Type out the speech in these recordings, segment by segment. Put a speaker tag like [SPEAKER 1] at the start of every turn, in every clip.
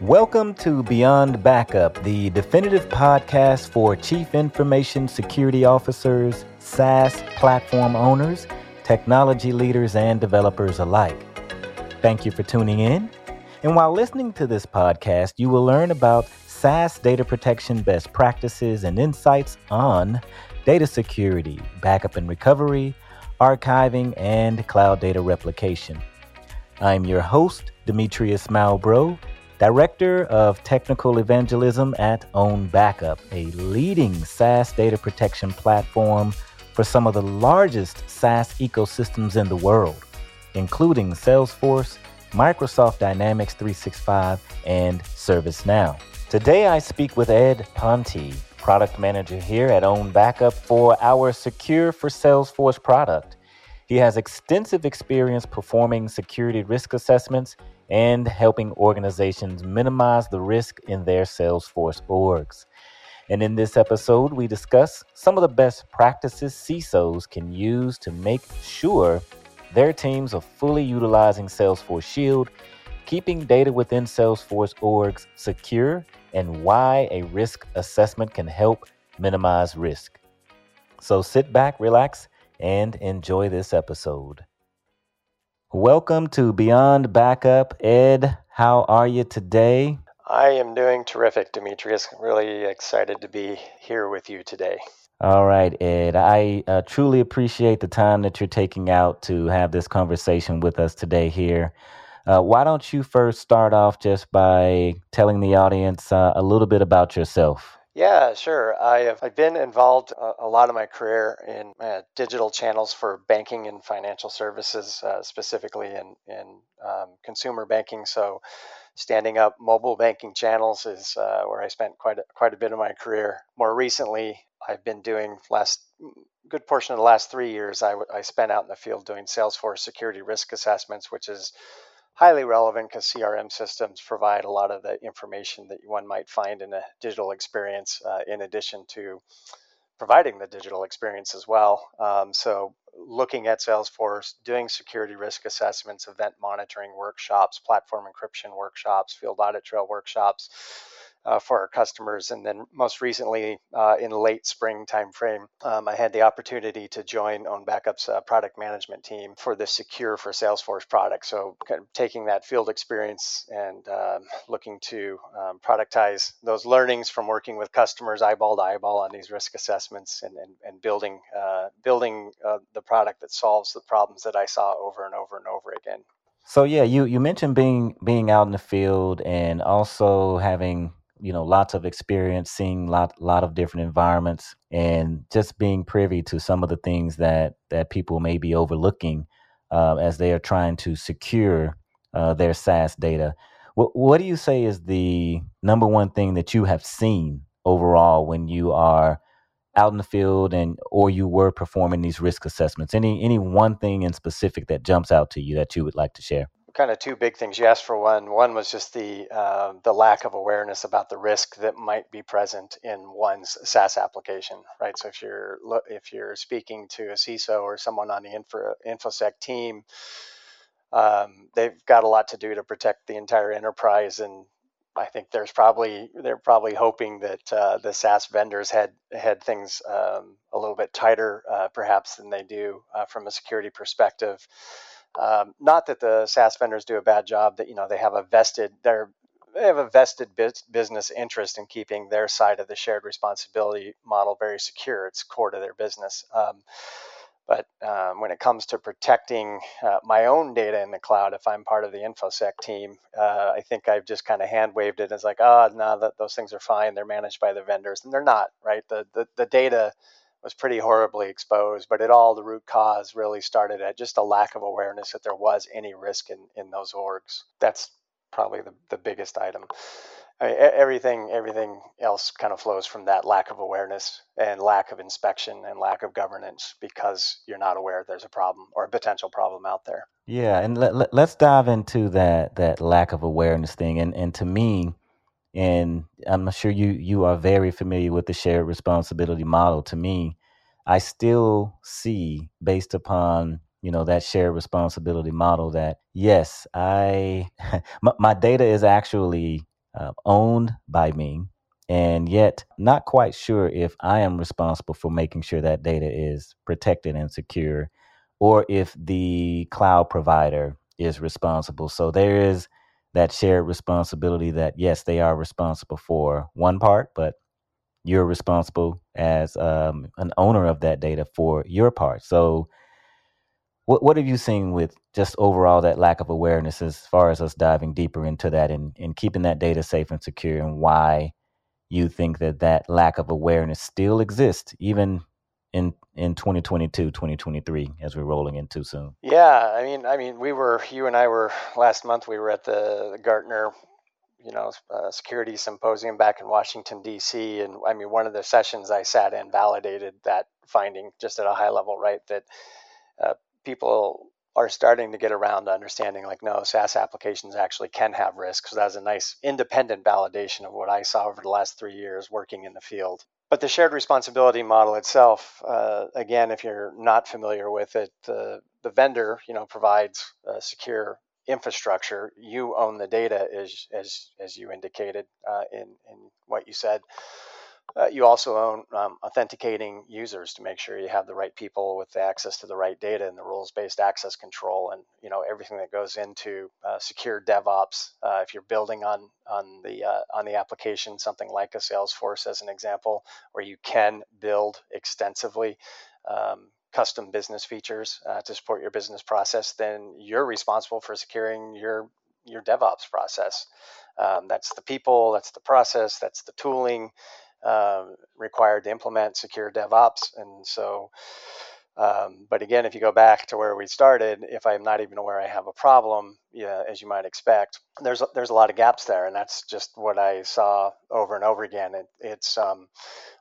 [SPEAKER 1] Welcome to Beyond Backup, the definitive podcast for Chief Information Security Officers, SaaS platform owners, technology leaders, and developers alike. Thank you for tuning in. And while listening to this podcast, you will learn about SaaS data protection best practices and insights on data security, backup and recovery, archiving, and cloud data replication. I'm your host, Demetrius Malbrough Director of Technical Evangelism at Own Backup, a leading SaaS data protection platform for some of the largest SaaS ecosystems in the world, including Salesforce, Microsoft Dynamics 365, and ServiceNow. Today I speak with Ed Ponte, product manager here at Own Backup for our Secure for Salesforce product. He has extensive experience performing security risk assessments and helping organizations minimize the risk in their Salesforce orgs. And in this episode, we discuss some of the best practices CISOs can use to make sure their teams are fully utilizing Salesforce Shield, keeping data within Salesforce orgs secure, and why a risk assessment can help minimize risk. So sit back, relax, and enjoy this episode. Welcome to Beyond Backup. Ed, how are you today?
[SPEAKER 2] I am doing terrific, Demetrius. Really excited to be here with you today.
[SPEAKER 1] All right, Ed. I uh, truly appreciate the time that you're taking out to have this conversation with us today here. Uh, why don't you first start off just by telling the audience uh, a little bit about yourself?
[SPEAKER 2] Yeah, sure. I have I've been involved a, a lot of my career in uh, digital channels for banking and financial services, uh, specifically in in um, consumer banking. So, standing up mobile banking channels is uh, where I spent quite a, quite a bit of my career. More recently, I've been doing last good portion of the last three years. I, I spent out in the field doing Salesforce security risk assessments, which is highly relevant because CRM systems provide a lot of the information that one might find in a digital experience, uh, in addition to providing the digital experience as well. Um, so, looking at Salesforce, doing security risk assessments, event monitoring workshops, platform encryption workshops, field audit trail workshops uh, for our customers. And then most recently, uh, in late spring timeframe, um, I had the opportunity to join Own Backup's uh, product management team for the Secure for Salesforce product. So kind of taking that field experience and um, looking to um, productize those learnings from working with customers eyeball to eyeball on these risk assessments and, and, and building uh, building uh, the product that solves the problems that I saw over and over and over again.
[SPEAKER 1] So yeah, you you mentioned being being out in the field and also having you know lots of experience seeing lot lot of different environments and just being privy to some of the things that that people may be overlooking uh, as they are trying to secure uh, their SaaS data. What, what do you say is the number one thing that you have seen overall when you are out in the field and or you were performing these risk assessments? Any any one thing in specific that jumps out to you that you would like to share?
[SPEAKER 2] Kind of two big things. You asked for one. One was just the uh, the lack of awareness about the risk that might be present in one's SaaS application, right? So if you're if you're speaking to a CISO or someone on the info, infosec team, um, they've got a lot to do to protect the entire enterprise, and I think there's probably they're probably hoping that uh, the SaaS vendors had had things um, a little bit tighter, uh, perhaps, than they do uh, from a security perspective. Um, not that the SaaS vendors do a bad job. That you know they have a vested they're they have a vested business interest in keeping their side of the shared responsibility model very secure. It's core to their business. Um, but um, when it comes to protecting uh, my own data in the cloud, if I'm part of the InfoSec team, uh, I think I've just kind of hand waved it as like, oh, no, that, those things are fine. They're managed by the vendors. And they're not, right? The, the, the data was pretty horribly exposed, but it all the root cause really started at just a lack of awareness that there was any risk in, in those orgs. That's probably the, the biggest item. I mean, everything everything else kind of flows from that lack of awareness and lack of inspection and lack of governance because you're not aware there's a problem or a potential problem out there.
[SPEAKER 1] Yeah, and let, let, let's dive into that that lack of awareness thing. And and to me, and I'm sure you you are very familiar with the shared responsibility model. To me, I still see based upon you know that shared responsibility model that yes, I my, my data is actually uh, owned by me, and yet not quite sure if I am responsible for making sure that data is protected and secure, or if the cloud provider is responsible. So there is that shared responsibility that yes, they are responsible for one part, but you're responsible as um, an owner of that data for your part. So what what have you seen with just overall that lack of awareness as far as us diving deeper into that and, and keeping that data safe and secure and why you think that that lack of awareness still exists even in in 2022 2023 as we're rolling into soon
[SPEAKER 2] yeah i mean i mean we were you and i were last month we were at the, the gartner you know uh, security symposium back in washington d.c and i mean one of the sessions i sat in validated that finding just at a high level right that uh, people are starting to get around to understanding like no SaaS applications actually can have risks. So that was a nice independent validation of what I saw over the last three years working in the field. But the shared responsibility model itself, uh, again, if you're not familiar with it, the the vendor you know provides secure infrastructure. You own the data, as as as you indicated uh, in in what you said. Uh, you also own um, authenticating users to make sure you have the right people with access to the right data and the rules-based access control, and you know everything that goes into uh, secure DevOps. Uh, if you're building on on the uh, on the application, something like a Salesforce, as an example, where you can build extensively. Um, custom business features uh, to support your business process, then you're responsible for securing your your DevOps process. Um, that's the people, that's the process, that's the tooling, um, required to implement secure DevOps. And so, um, but again, if you go back to where we started, if I'm not even aware I have a problem, yeah, as you might expect, there's there's a lot of gaps there, and that's just what I saw over and over again. It, it's um,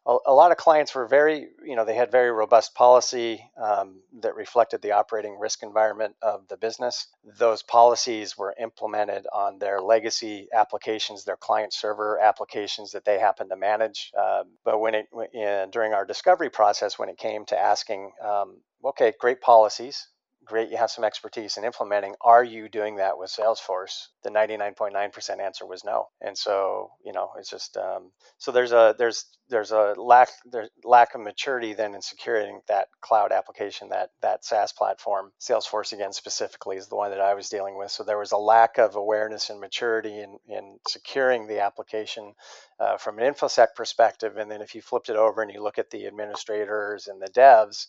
[SPEAKER 2] a, a, lot of clients were very, you know, they had very robust policy um, that reflected the operating risk environment of the business. Those policies were implemented on their legacy applications, their client server applications that they happen to manage. Uh, but when it in, during our discovery process, when it came to asking, um, okay, great policies, great you have some expertise in implementing. Are you doing that with salesforce? The 99.9% answer was no. And so you know it's just um, so there's a there's there's a lack there's lack of maturity then in securing that cloud application that that saas platform. Salesforce again specifically is the one that i was dealing with. So there was a lack of awareness and maturity in in securing the application uh, from an infosec perspective. And then if you flipped it over and you look at the administrators and the devs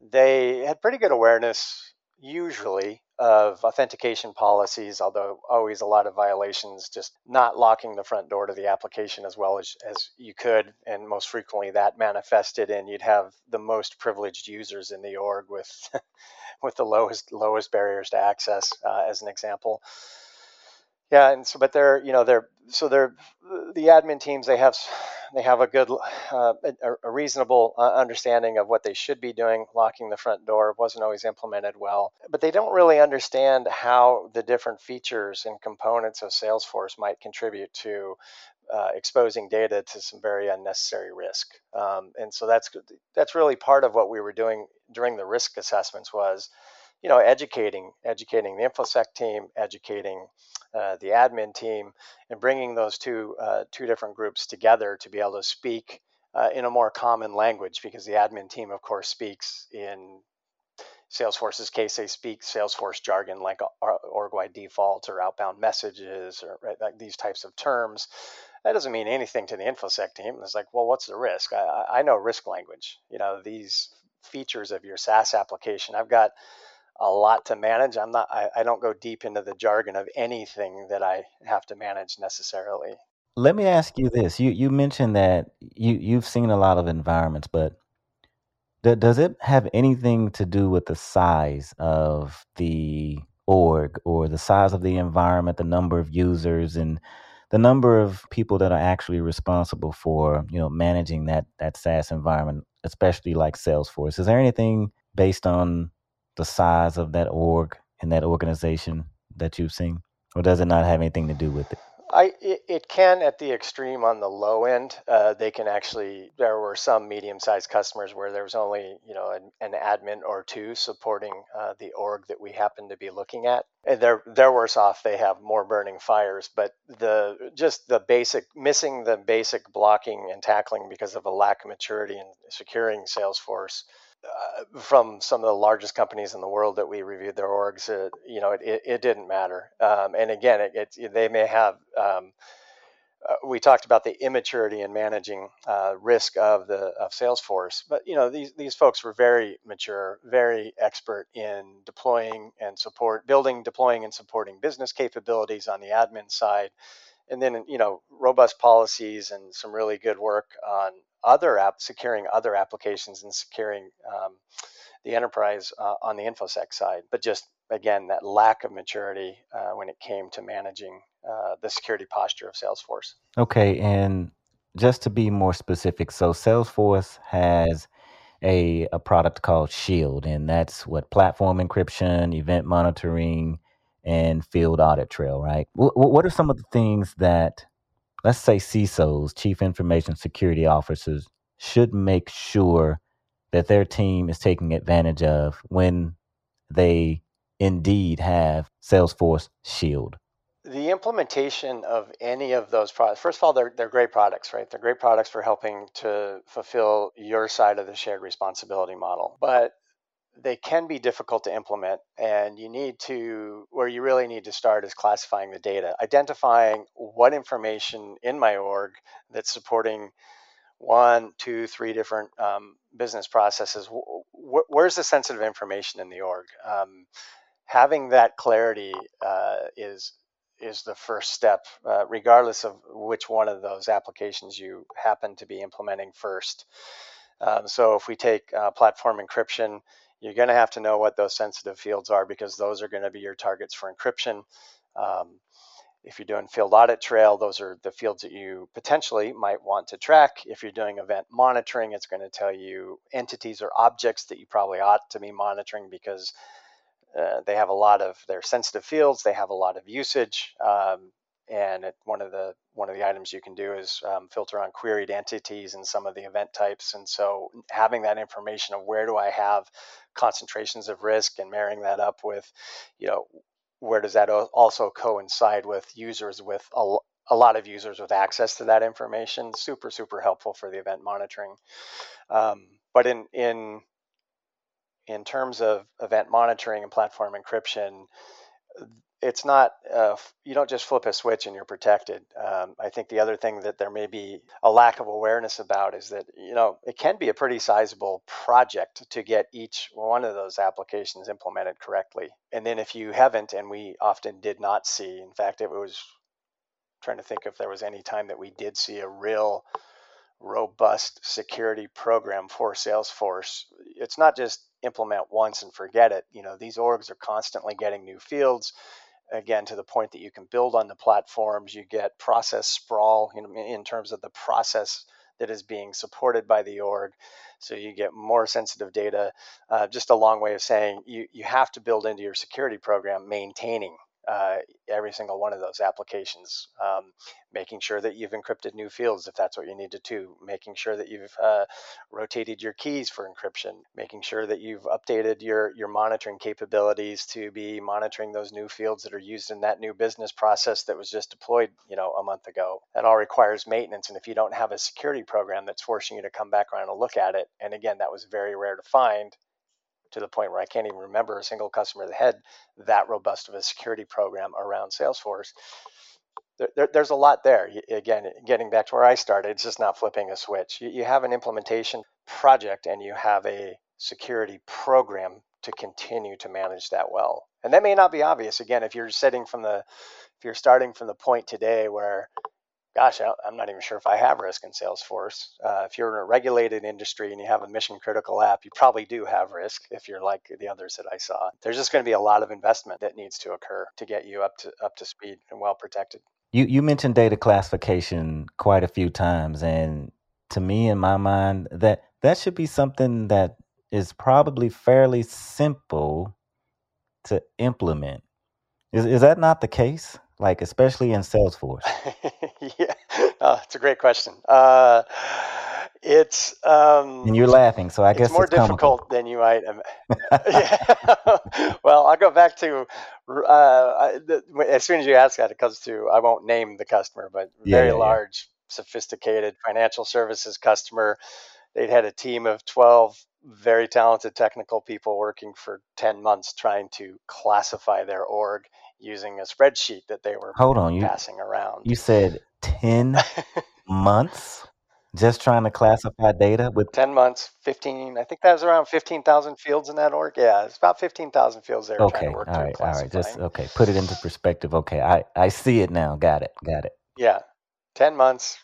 [SPEAKER 2] they had pretty good awareness usually of authentication policies, although always a lot of violations, just not locking the front door to the application as well as, as you could. And most frequently that manifested in you'd have the most privileged users in the org with with the lowest lowest barriers to access, uh, as an example. Yeah, and so but they're you know they're so they're the admin teams they have they have a good uh, a, a, reasonable uh, understanding of what they should be doing. Locking the front door wasn't always implemented well, but they don't really understand how the different features and components of Salesforce might contribute to uh, exposing data to some very unnecessary risk. Um, and so that's that's really part of what we were doing during the risk assessments was you know, educating, educating the infosec team, educating uh, the admin team, and bringing those two uh, two different groups together to be able to speak uh, in a more common language. Because the admin team, of course, speaks in Salesforce's case, they speak Salesforce jargon like org-wide default or outbound messages or right, like these types of terms. That doesn't mean anything to the infosec team. It's like, well, what's the risk? I, I know risk language. You know, these features of your SaaS application. I've got a lot to manage. I'm not. I, I don't go deep into the jargon of anything that I have to manage necessarily.
[SPEAKER 1] Let me ask you this: you you mentioned that you you've seen a lot of environments, but does it have anything to do with the size of the org or the size of the environment, the number of users, and the number of people that are actually responsible for you know managing that that SaaS environment, especially like Salesforce? Is there anything based on the size of that org and that organization that you've seen, or does it not have anything to do with it?
[SPEAKER 2] I it, it can at the extreme on the low end. Uh, they can actually. There were some medium-sized customers where there was only you know an, an admin or two supporting uh, the org that we happen to be looking at. And they're they're worse off. They have more burning fires. But the just the basic missing the basic blocking and tackling because of a lack of maturity in securing Salesforce uh, from some of the largest companies in the world that we reviewed their orgs, uh, you know, it, it, it, didn't matter. Um, and again, it, it, they may have. Um, uh, we talked about the immaturity in managing uh, risk of the of Salesforce, but you know these these folks were very mature, very expert in deploying and support, building, deploying, and supporting business capabilities on the admin side, and then you know robust policies and some really good work on other app securing other applications and securing um, the enterprise uh, on the infosec side but just again that lack of maturity uh, when it came to managing uh, the security posture of salesforce.
[SPEAKER 1] Okay and just to be more specific so salesforce has a, a product called shield and that's what platform encryption event monitoring and field audit trail right? What are some of the things that let's say CISOs, chief information security officers, should make sure that their team is taking advantage of when they indeed have Salesforce Shield?
[SPEAKER 2] The implementation of any of those products, first of all, they're, they're great products, right? They're great products for helping to fulfill your side of the shared responsibility model. But they can be difficult to implement and you need to where you really need to start is classifying the data identifying what information in my org that's supporting one two three different um, business processes. Where's the sensitive information in the org? Um, having that clarity uh, is is the first step uh, regardless of which one of those applications you happen to be implementing first. Um, so if we take uh, platform encryption you're going to have to know what those sensitive fields are because those are going to be your targets for encryption. Um, if you're doing field audit trail, those are the fields that you potentially might want to track. If you're doing event monitoring, it's going to tell you entities or objects that you probably ought to be monitoring because uh, they have a lot of their sensitive fields, they have a lot of usage. Um, and it, one of the one of the items you can do is um, filter on queried entities and some of the event types. And so having that information of where do I have concentrations of risk and marrying that up with, you know, where does that also coincide with users with a, a lot of users with access to that information? Super, super helpful for the event monitoring. Um, but in in in terms of event monitoring and platform encryption, it's not uh, you don't just flip a switch and you're protected. Um, I think the other thing that there may be a lack of awareness about is that you know it can be a pretty sizable project to get each one of those applications implemented correctly. And then if you haven't, and we often did not see, in fact, it was trying to think if there was any time that we did see a real robust security program for Salesforce. It's not just implement once and forget it. You know, these orgs are constantly getting new fields again to the point that you can build on the platforms you get process sprawl in, in terms of the process that is being supported by the org. So you get more sensitive data. Uh, just a long way of saying you, you have to build into your security program maintaining uh, every single one of those applications, um, making sure that you've encrypted new fields if that's what you need to do, making sure that you've uh, rotated your keys for encryption, making sure that you've updated your, your monitoring capabilities to be monitoring those new fields that are used in that new business process that was just deployed, you know, a month ago. That all requires maintenance. And if you don't have a security program that's forcing you to come back around and look at it, and again, that was very rare to find to the point where I can't even remember a single customer that had that robust of a security program around Salesforce. There, there, there's a lot there. Again, getting back to where I started, it's just not flipping a switch. You, you have an implementation project and you have a security program to continue to manage that well. And that may not be obvious. Again, if you're setting from the, if you're starting from the point today where gosh, I'm not even sure if I have risk in Salesforce. Uh, if you're in a regulated industry and you have a mission critical app, you probably do have risk if you're like the others that I saw. There's just going to be a lot of investment that needs to occur to get you up to up to speed and well protected.
[SPEAKER 1] You you mentioned data classification quite a few times and to me in my mind that that should be something that is probably fairly simple to implement. Is is that not the case? Like especially in Salesforce?
[SPEAKER 2] yeah, oh, it's a great question. Uh, it's um,
[SPEAKER 1] and you're laughing, so I guess
[SPEAKER 2] it's more
[SPEAKER 1] it's difficult
[SPEAKER 2] than you might. yeah. well, I'll go back to uh, the, as soon as you ask that, it comes to I won't name the customer, but
[SPEAKER 1] yeah,
[SPEAKER 2] very
[SPEAKER 1] yeah,
[SPEAKER 2] large, sophisticated financial services customer. They'd had a team of twelve very talented technical people working for 10 months trying to classify their org using a spreadsheet that they were
[SPEAKER 1] Hold on, you
[SPEAKER 2] passing around.
[SPEAKER 1] you said 10 months just trying to classify data with
[SPEAKER 2] 10 months, 15, I think that was around 15,000 fields in that org. Yeah, it's about 15,000 fields there were trying
[SPEAKER 1] Okay,
[SPEAKER 2] to work
[SPEAKER 1] all right, all right. Just okay, put it into perspective. Okay, I I see it now. Got it. Got it.
[SPEAKER 2] Yeah, 10 months.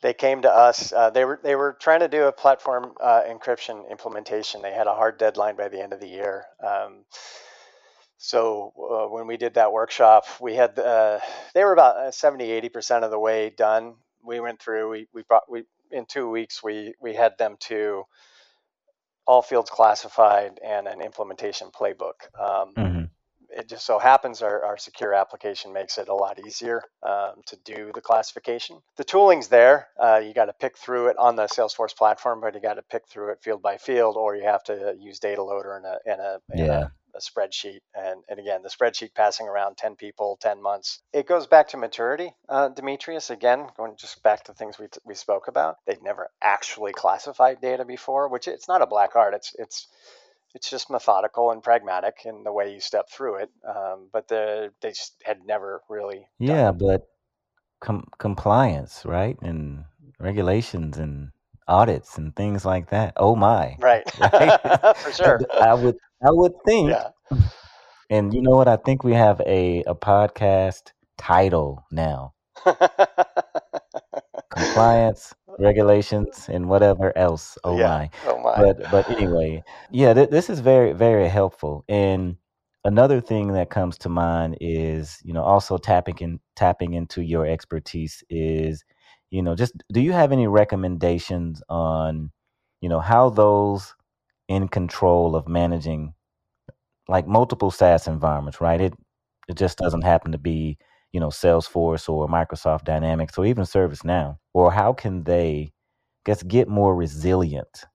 [SPEAKER 2] They came to us. Uh, they were they were trying to do a platform uh, encryption implementation. They had a hard deadline by the end of the year. Um, so uh, when we did that workshop, we had uh, they were about uh, 70 80 percent of the way done. We went through. We we brought we in two weeks we we had them to all fields classified and an implementation playbook. Um,
[SPEAKER 1] hmm
[SPEAKER 2] it just so happens our, our secure application makes it a lot easier um, to do the classification. The tooling's there. Uh, you got to pick through it on the Salesforce platform, but you got to pick through it field by field, or you have to use data loader and a, and a, and
[SPEAKER 1] Yeah.
[SPEAKER 2] a, a spreadsheet. And, and again, the spreadsheet passing around 10 people, 10 months. It goes back to maturity, uh, Demetrius. Again, going just back to things we, t- we spoke about. They'd never actually classified data before, which it's not a black art. It's, it's, it's just methodical and pragmatic in the way you step through it. Um, but the, they just had never really
[SPEAKER 1] Yeah, but com compliance, right? And regulations and audits and things like that. Oh my,
[SPEAKER 2] Right.
[SPEAKER 1] right?
[SPEAKER 2] For sure.
[SPEAKER 1] I would I would think,
[SPEAKER 2] Yeah.
[SPEAKER 1] and you know what? I think we have a a podcast title now. Compliance, regulations, and whatever else. Oh
[SPEAKER 2] yeah.
[SPEAKER 1] my.
[SPEAKER 2] Oh my.
[SPEAKER 1] But but anyway, yeah, th- this is very very helpful. And another thing that comes to mind is, you know, also tapping in tapping into your expertise is, you know, just do you have any recommendations on, you know, how those in control of managing like multiple SaaS environments, right? It it just doesn't happen to be, you know, Salesforce or Microsoft Dynamics or even ServiceNow. Or how can they guess get more resilient,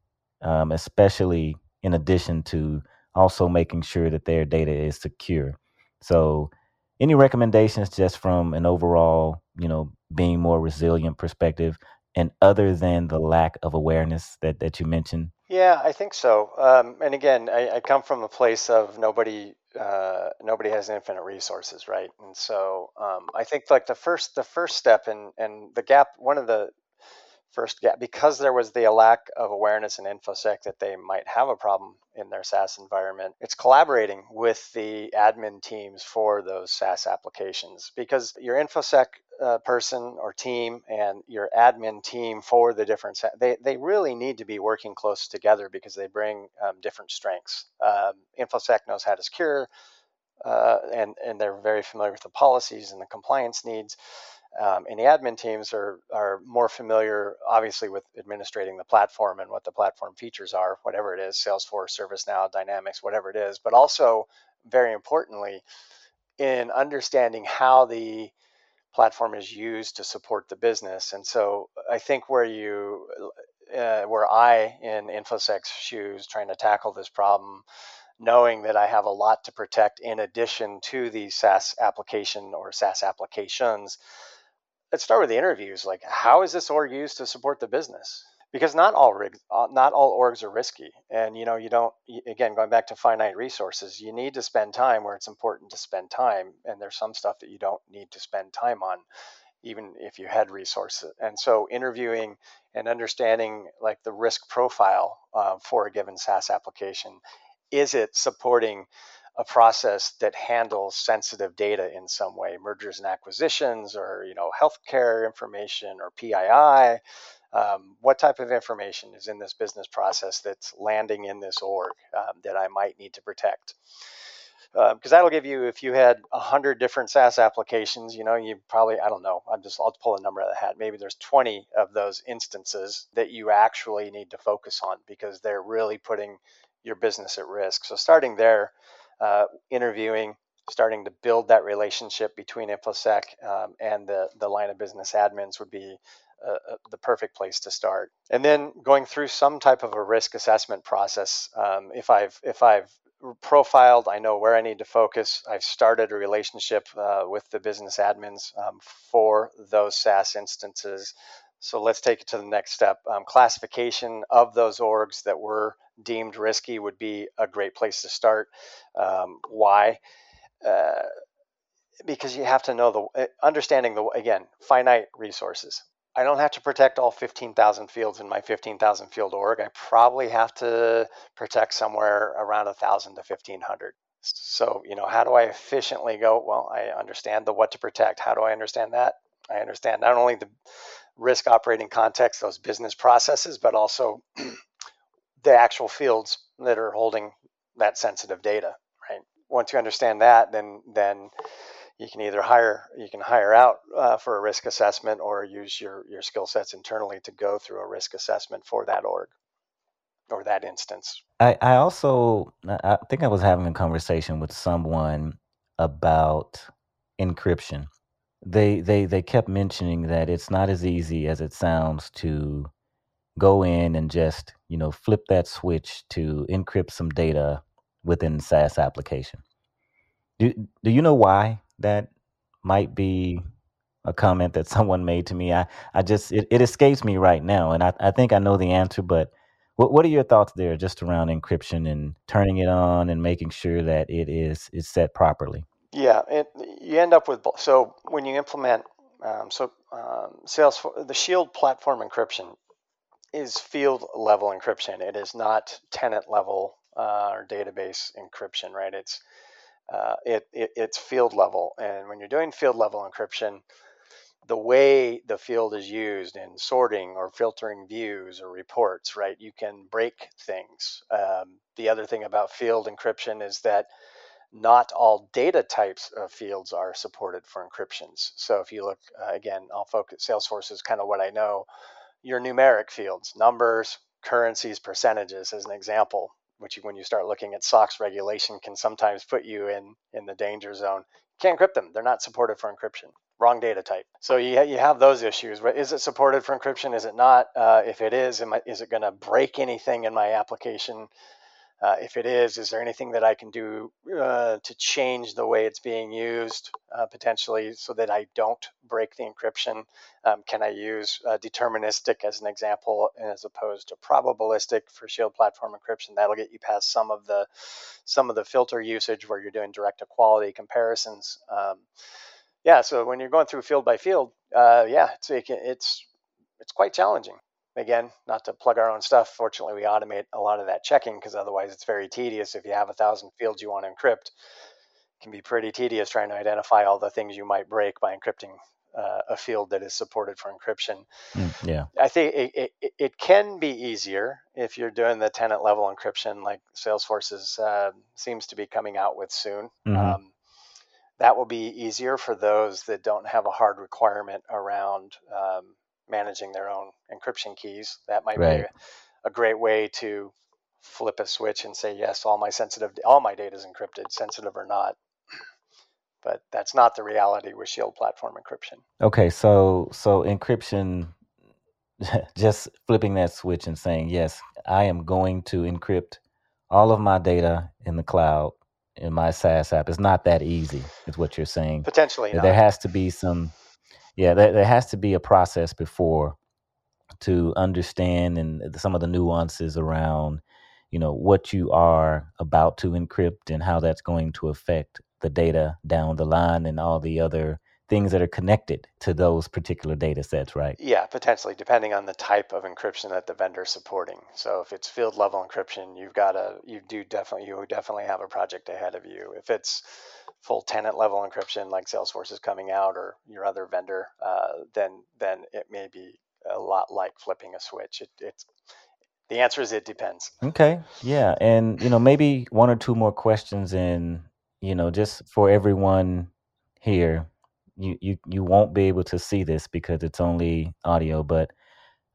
[SPEAKER 1] um, especially in addition to also making sure that their data is secure. So, any recommendations just from an overall, you know, being more resilient perspective, and other than the lack of awareness that that you mentioned?
[SPEAKER 2] Yeah, I think so. Um, and again, I, I come from a place of nobody, uh, nobody has infinite resources, right? And so um, I think like the first, the first step and and the gap, one of the first gap, because there was the lack of awareness in infosec that they might have a problem in their SaaS environment. It's collaborating with the admin teams for those SaaS applications because your infosec uh, person or team and your admin team for the different they, they really need to be working close together because they bring um, different strengths um, infosec knows how to secure uh, and and they're very familiar with the policies and the compliance needs um, and the admin teams are are more familiar obviously with administrating the platform and what the platform features are whatever it is salesforce servicenow dynamics whatever it is but also very importantly in understanding how the platform is used to support the business. And so I think where you, uh, where I in InfoSec's shoes trying to tackle this problem, knowing that I have a lot to protect in addition to the SaaS application or SaaS applications, let's start with the interviews. Like, how is this org used to support the business? Because not all rigs, uh, not all orgs are risky, and you know you don't. Again, going back to finite resources, you need to spend time where it's important to spend time, and there's some stuff that you don't need to spend time on, even if you had resources. And so, interviewing and understanding like the risk profile uh, for a given SaaS application, is it supporting a process that handles sensitive data in some way, mergers and acquisitions, or you know, healthcare information, or PII. Um, what type of information is in this business process that's landing in this org um, that I might need to protect? Because uh, that'll give you, if you had a hundred different SaaS applications, you know, you probably, I don't know, I'm just, I'll pull a number out of the hat. Maybe there's 20 of those instances that you actually need to focus on because they're really putting your business at risk. So starting there, uh, interviewing, starting to build that relationship between InfoSec um, and the, the line of business admins would be uh, uh, the perfect place to start. And then going through some type of a risk assessment process. Um, if I've if I've profiled, I know where I need to focus. I've started a relationship uh, with the business admins um, for those SaaS instances. So let's take it to the next step. Um, classification of those orgs that were deemed risky would be a great place to start. Um, why? Uh, because you have to know the eh, understanding the again finite resources. I don't have to protect all 15,000 fields in my 15,000 field org. I probably have to protect somewhere around 1,000 to 1,500. So, you know, how do I efficiently go? Well, I understand the what to protect. How do I understand that? I understand not only the risk operating context, those business processes, but also the actual fields that are holding that sensitive data, right? Once you understand that, then then you can either hire you can hire out uh, for a risk assessment or use your your skill sets internally to go through a risk assessment for that org or that instance.
[SPEAKER 1] I, I also I think I was having a conversation with someone about encryption. They they they kept mentioning that it's not as easy as it sounds to go in and just, you know, flip that switch to encrypt some data within SaaS application. Do do you know why that might be a comment that someone made to me? I, I just it, it escapes me right now and I, I think I know the answer, but what what are your thoughts there just around encryption and turning it on and making sure that it is is set properly?
[SPEAKER 2] Yeah, you end up with so when you implement um, so um, Salesforce the Shield platform encryption is field level encryption. It is not tenant level uh, or database encryption, right? It's uh, it, it, it's field level, and when you're doing field level encryption, the way the field is used in sorting or filtering views or reports, right? You can break things. Um, the other thing about field encryption is that not all data types of fields are supported for encryptions. So if you look uh, again, I'll focus. Salesforce is kind of what I know your numeric fields, numbers, currencies, percentages, as an example, which when you start looking at SOX regulation can sometimes put you in, in the danger zone. Can't encrypt them. They're not supported for encryption. Wrong data type. So you, you have those issues. Is it supported for encryption? Is it not? Uh, if it is, I, is it going to break anything in my application? Uh, if it is, is there anything that I can do uh, to change the way it's being used uh, potentially so that I don't break the encryption? Um, can I use uh, deterministic as an example as opposed to probabilistic for Shield platform encryption? That'll get you past some of the some of the filter usage where you're doing direct equality comparisons. Um, yeah, so when you're going through field by field, uh, yeah, it's it's it's quite challenging again, not to plug our own stuff. Fortunately, we automate a lot of that checking because otherwise it's very tedious. If you have a thousand fields you want to encrypt, it can be pretty tedious trying to identify all the things you might break by encrypting uh, a field that is supported for encryption.
[SPEAKER 1] Mm, yeah,
[SPEAKER 2] I think it, it, it, can be easier if you're doing the tenant level encryption, like Salesforce is, uh, seems to be coming out with soon. Mm-hmm. Um, that will be easier for those that don't have a hard requirement around um, managing their own encryption keys. That might right. be a, a, great way to flip a switch and say, yes, all my sensitive, all my data is encrypted, sensitive or not. But that's not the reality with Shield platform encryption.
[SPEAKER 1] Okay, so so encryption, just flipping that switch and saying, yes, I am going to encrypt all of my data in the cloud in my SaaS app. It's not that easy, is what you're saying.
[SPEAKER 2] Potentially,
[SPEAKER 1] there not. has to be some yeah, there, there has to be a process before to understand and some of the nuances around, you know, what you are about to encrypt and how that's going to affect the data down the line and all the other things that are connected to those particular data sets, right?
[SPEAKER 2] Yeah, potentially, depending on the type of encryption that the vendor's supporting. So if it's field level encryption, you've got a you do definitely you definitely have a project ahead of you. If it's full tenant level encryption like Salesforce is coming out or your other vendor, uh, then then it may be a lot like flipping a switch. It, it's the answer is it depends.
[SPEAKER 1] Okay, yeah, and you know maybe one or two more questions, and you know just for everyone here, you you you won't be able to see this because it's only audio, but.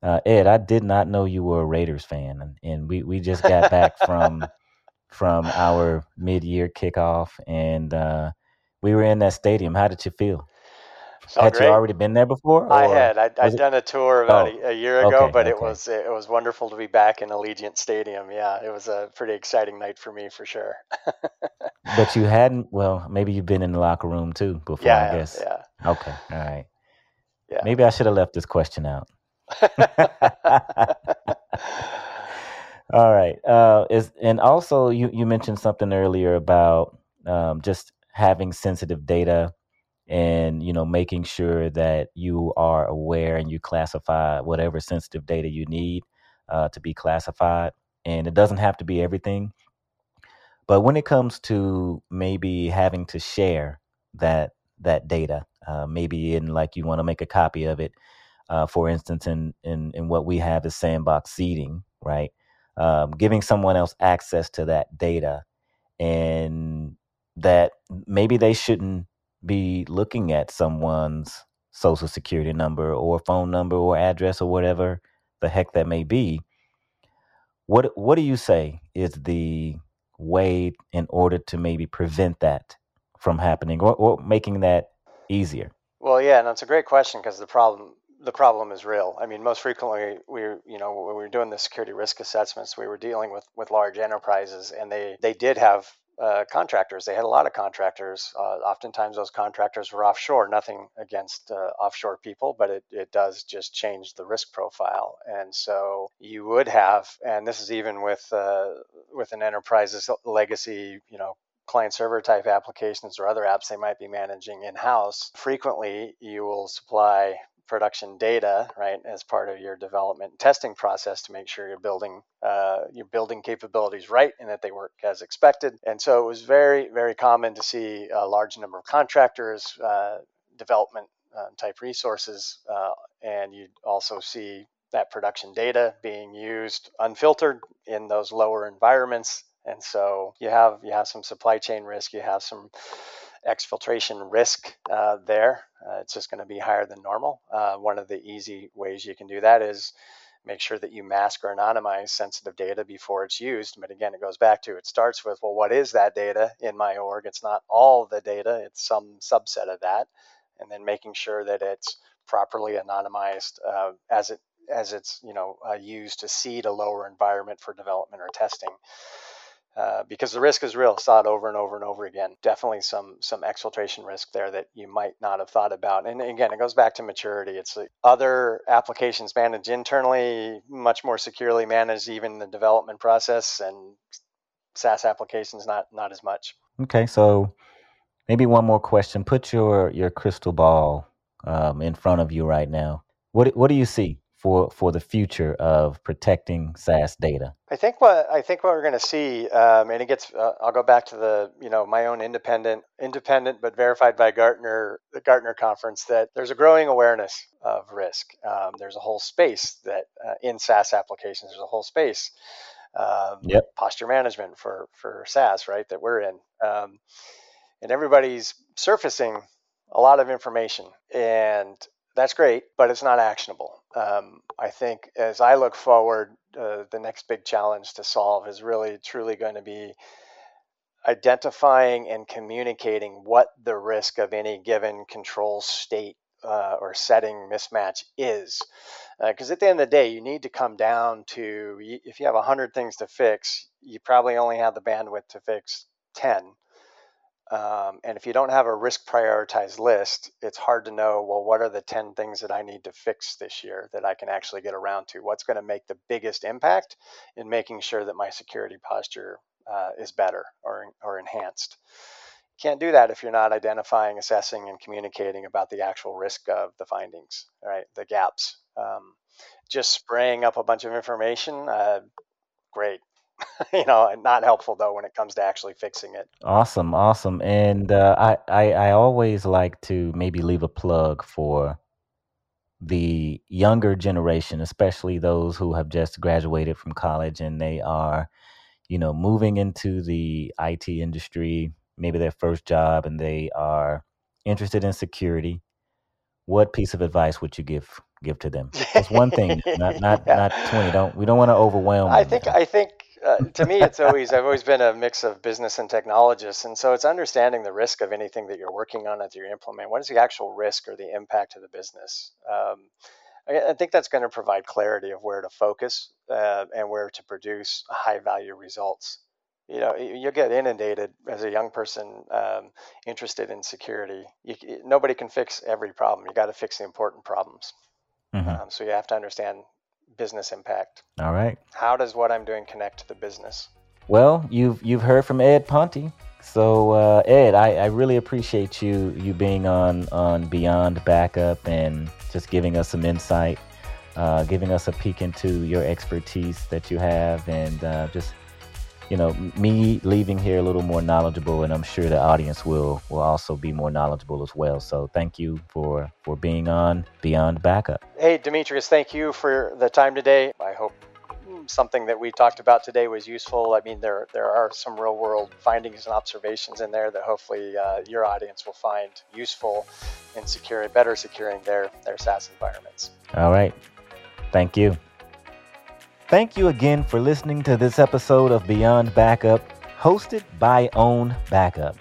[SPEAKER 1] Uh, Ed, I did not know you were a Raiders fan, and, and we, we just got back from from our mid-year kickoff, and uh, we were in that stadium. How did you feel?
[SPEAKER 2] Felt
[SPEAKER 1] had
[SPEAKER 2] great.
[SPEAKER 1] you already been there before?
[SPEAKER 2] I
[SPEAKER 1] or
[SPEAKER 2] had. I'd, I'd
[SPEAKER 1] it-
[SPEAKER 2] done a tour about
[SPEAKER 1] Oh,
[SPEAKER 2] a, a year ago,
[SPEAKER 1] okay,
[SPEAKER 2] but it was it was wonderful to be back in Allegiant Stadium. Yeah, it was a pretty exciting night for me for sure.
[SPEAKER 1] But you hadn't. Well, maybe you've been in the locker room too before.
[SPEAKER 2] yeah,
[SPEAKER 1] I guess.
[SPEAKER 2] yeah,
[SPEAKER 1] Okay. All right.
[SPEAKER 2] yeah.
[SPEAKER 1] Maybe I should have left this question out. All right. Uh, is and also you you mentioned something earlier about um, just having sensitive data and you know making sure that you are aware and you classify whatever sensitive data you need uh, to be classified. And it doesn't have to be everything, but when it comes to maybe having to share that that data, uh, maybe in like you want to make a copy of it, uh, for instance, in, in in what we have is sandbox seeding, right? Um, giving someone else access to that data, and that maybe they shouldn't be looking at someone's social security number or phone number or address or whatever the heck that may be. What what do you say is the way in order to maybe prevent that from happening or, or making that easier?
[SPEAKER 2] Well, yeah, and that's a great question because the problem the problem is real. I mean, most frequently we you know when we were doing the security risk assessments, we were dealing with with large enterprises, and they they did have uh, contractors. They had a lot of contractors. Uh, oftentimes, those contractors were offshore. Nothing against uh, offshore people, but it, it does just change the risk profile. And so you would have, and this is even with uh, with an enterprise's legacy, you know, client server type applications or other apps they might be managing in house. Frequently, you will supply production data right as part of your development and testing process to make sure you're building uh, you're building capabilities right and that they work as expected. And so it was very very common to see a large number of contractors uh, development uh, type resources uh, and you'd also see that production data being used unfiltered in those lower environments. And so you have you have some supply chain risk you have some exfiltration risk uh, there. Uh, it's just going to be higher than normal. Uh, one of the easy ways you can do that is make sure that you mask or anonymize sensitive data before it's used. But again, it goes back to it starts with, well, what is that data in my org? It's not all the data, it's some subset of that. And then making sure that it's properly anonymized uh, as it as it's you know uh, used to seed a lower environment for development or testing. Uh, because the risk is real. Saw it over and over and over again. Definitely some some exfiltration risk there that you might not have thought about. And again, it goes back to maturity. It's like other applications managed internally, much more securely managed, even the development process, and SaaS applications not not as much.
[SPEAKER 1] Okay, so maybe one more question. Put your your crystal ball um, in front of you right now. What what do you see for for the future of protecting SaaS data?
[SPEAKER 2] I think what I think what we're going to see, um, and it gets. Uh, I'll go back to the you know my own independent, independent but verified by Gartner, the Gartner conference that there's a growing awareness of risk. Um, there's a whole space that uh, in SaaS applications, there's a whole space. Um,
[SPEAKER 1] Yep.
[SPEAKER 2] Posture management for for SaaS, right? That we're in, um, and everybody's surfacing a lot of information, and that's great, but it's not actionable. Um, I think as I look forward, uh, the next big challenge to solve is really truly going to be identifying and communicating what the risk of any given control state uh, or setting mismatch is. Because at the end of the day, you need to come down to if you have 100 things to fix, you probably only have the bandwidth to fix 10. Um, and if you don't have a risk prioritized list, it's hard to know, well, what are the 10 things that I need to fix this year that I can actually get around to? What's going to make the biggest impact in making sure that my security posture uh, is better or, or enhanced? Can't do that if you're not identifying, assessing, and communicating about the actual risk of the findings, right? The gaps. Um, just spraying up a bunch of information, uh, great. you know, not helpful though when it comes to actually fixing it.
[SPEAKER 1] Awesome, awesome. And uh, I, I I always like to maybe leave a plug for the younger generation, especially those who have just graduated from college and they are, you know, moving into the IT industry, maybe their first job, and they are interested in security. What piece of advice would you give give to them? Just one thing, not not
[SPEAKER 2] Yeah.
[SPEAKER 1] not twenty. Don't we don't want to overwhelm
[SPEAKER 2] I think. I think uh, to me, it's always I've always been a mix of business and technologists, and so it's understanding the risk of anything that you're working on that you implement. What is the actual risk or the impact to the business? Um, I, I, think that's going to provide clarity of where to focus uh, and where to produce high value results. You know, you get inundated as a young person um, interested in security. You, nobody can fix every problem. You got to fix the important problems. Mm-hmm. Um, so you have to understand business impact.
[SPEAKER 1] All right.
[SPEAKER 2] How does what I'm doing connect to the business?
[SPEAKER 1] Well, you've you've heard from Ed Ponte. So uh, Ed, I, I really appreciate you you being on on Beyond Backup and just giving us some insight, uh, giving us a peek into your expertise that you have, and uh, just you know, me leaving here a little more knowledgeable, and I'm sure the audience will will also be more knowledgeable as well. So thank you for for being on Beyond Backup.
[SPEAKER 2] Hey, Demetrius, thank you for the time today. I hope something that we talked about today was useful. I mean, there there are some real world findings and observations in there that hopefully uh, your audience will find useful in securing better securing their their SaaS environments.
[SPEAKER 1] All right, thank you. Thank you again for listening to this episode of Beyond Backup, hosted by Own Backup,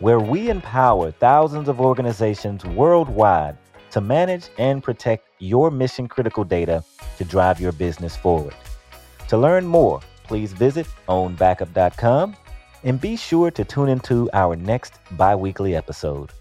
[SPEAKER 1] where we empower thousands of organizations worldwide to manage and protect your mission critical data to drive your business forward. To learn more, please visit ownbackup.com and be sure to tune into our next bi weekly episode.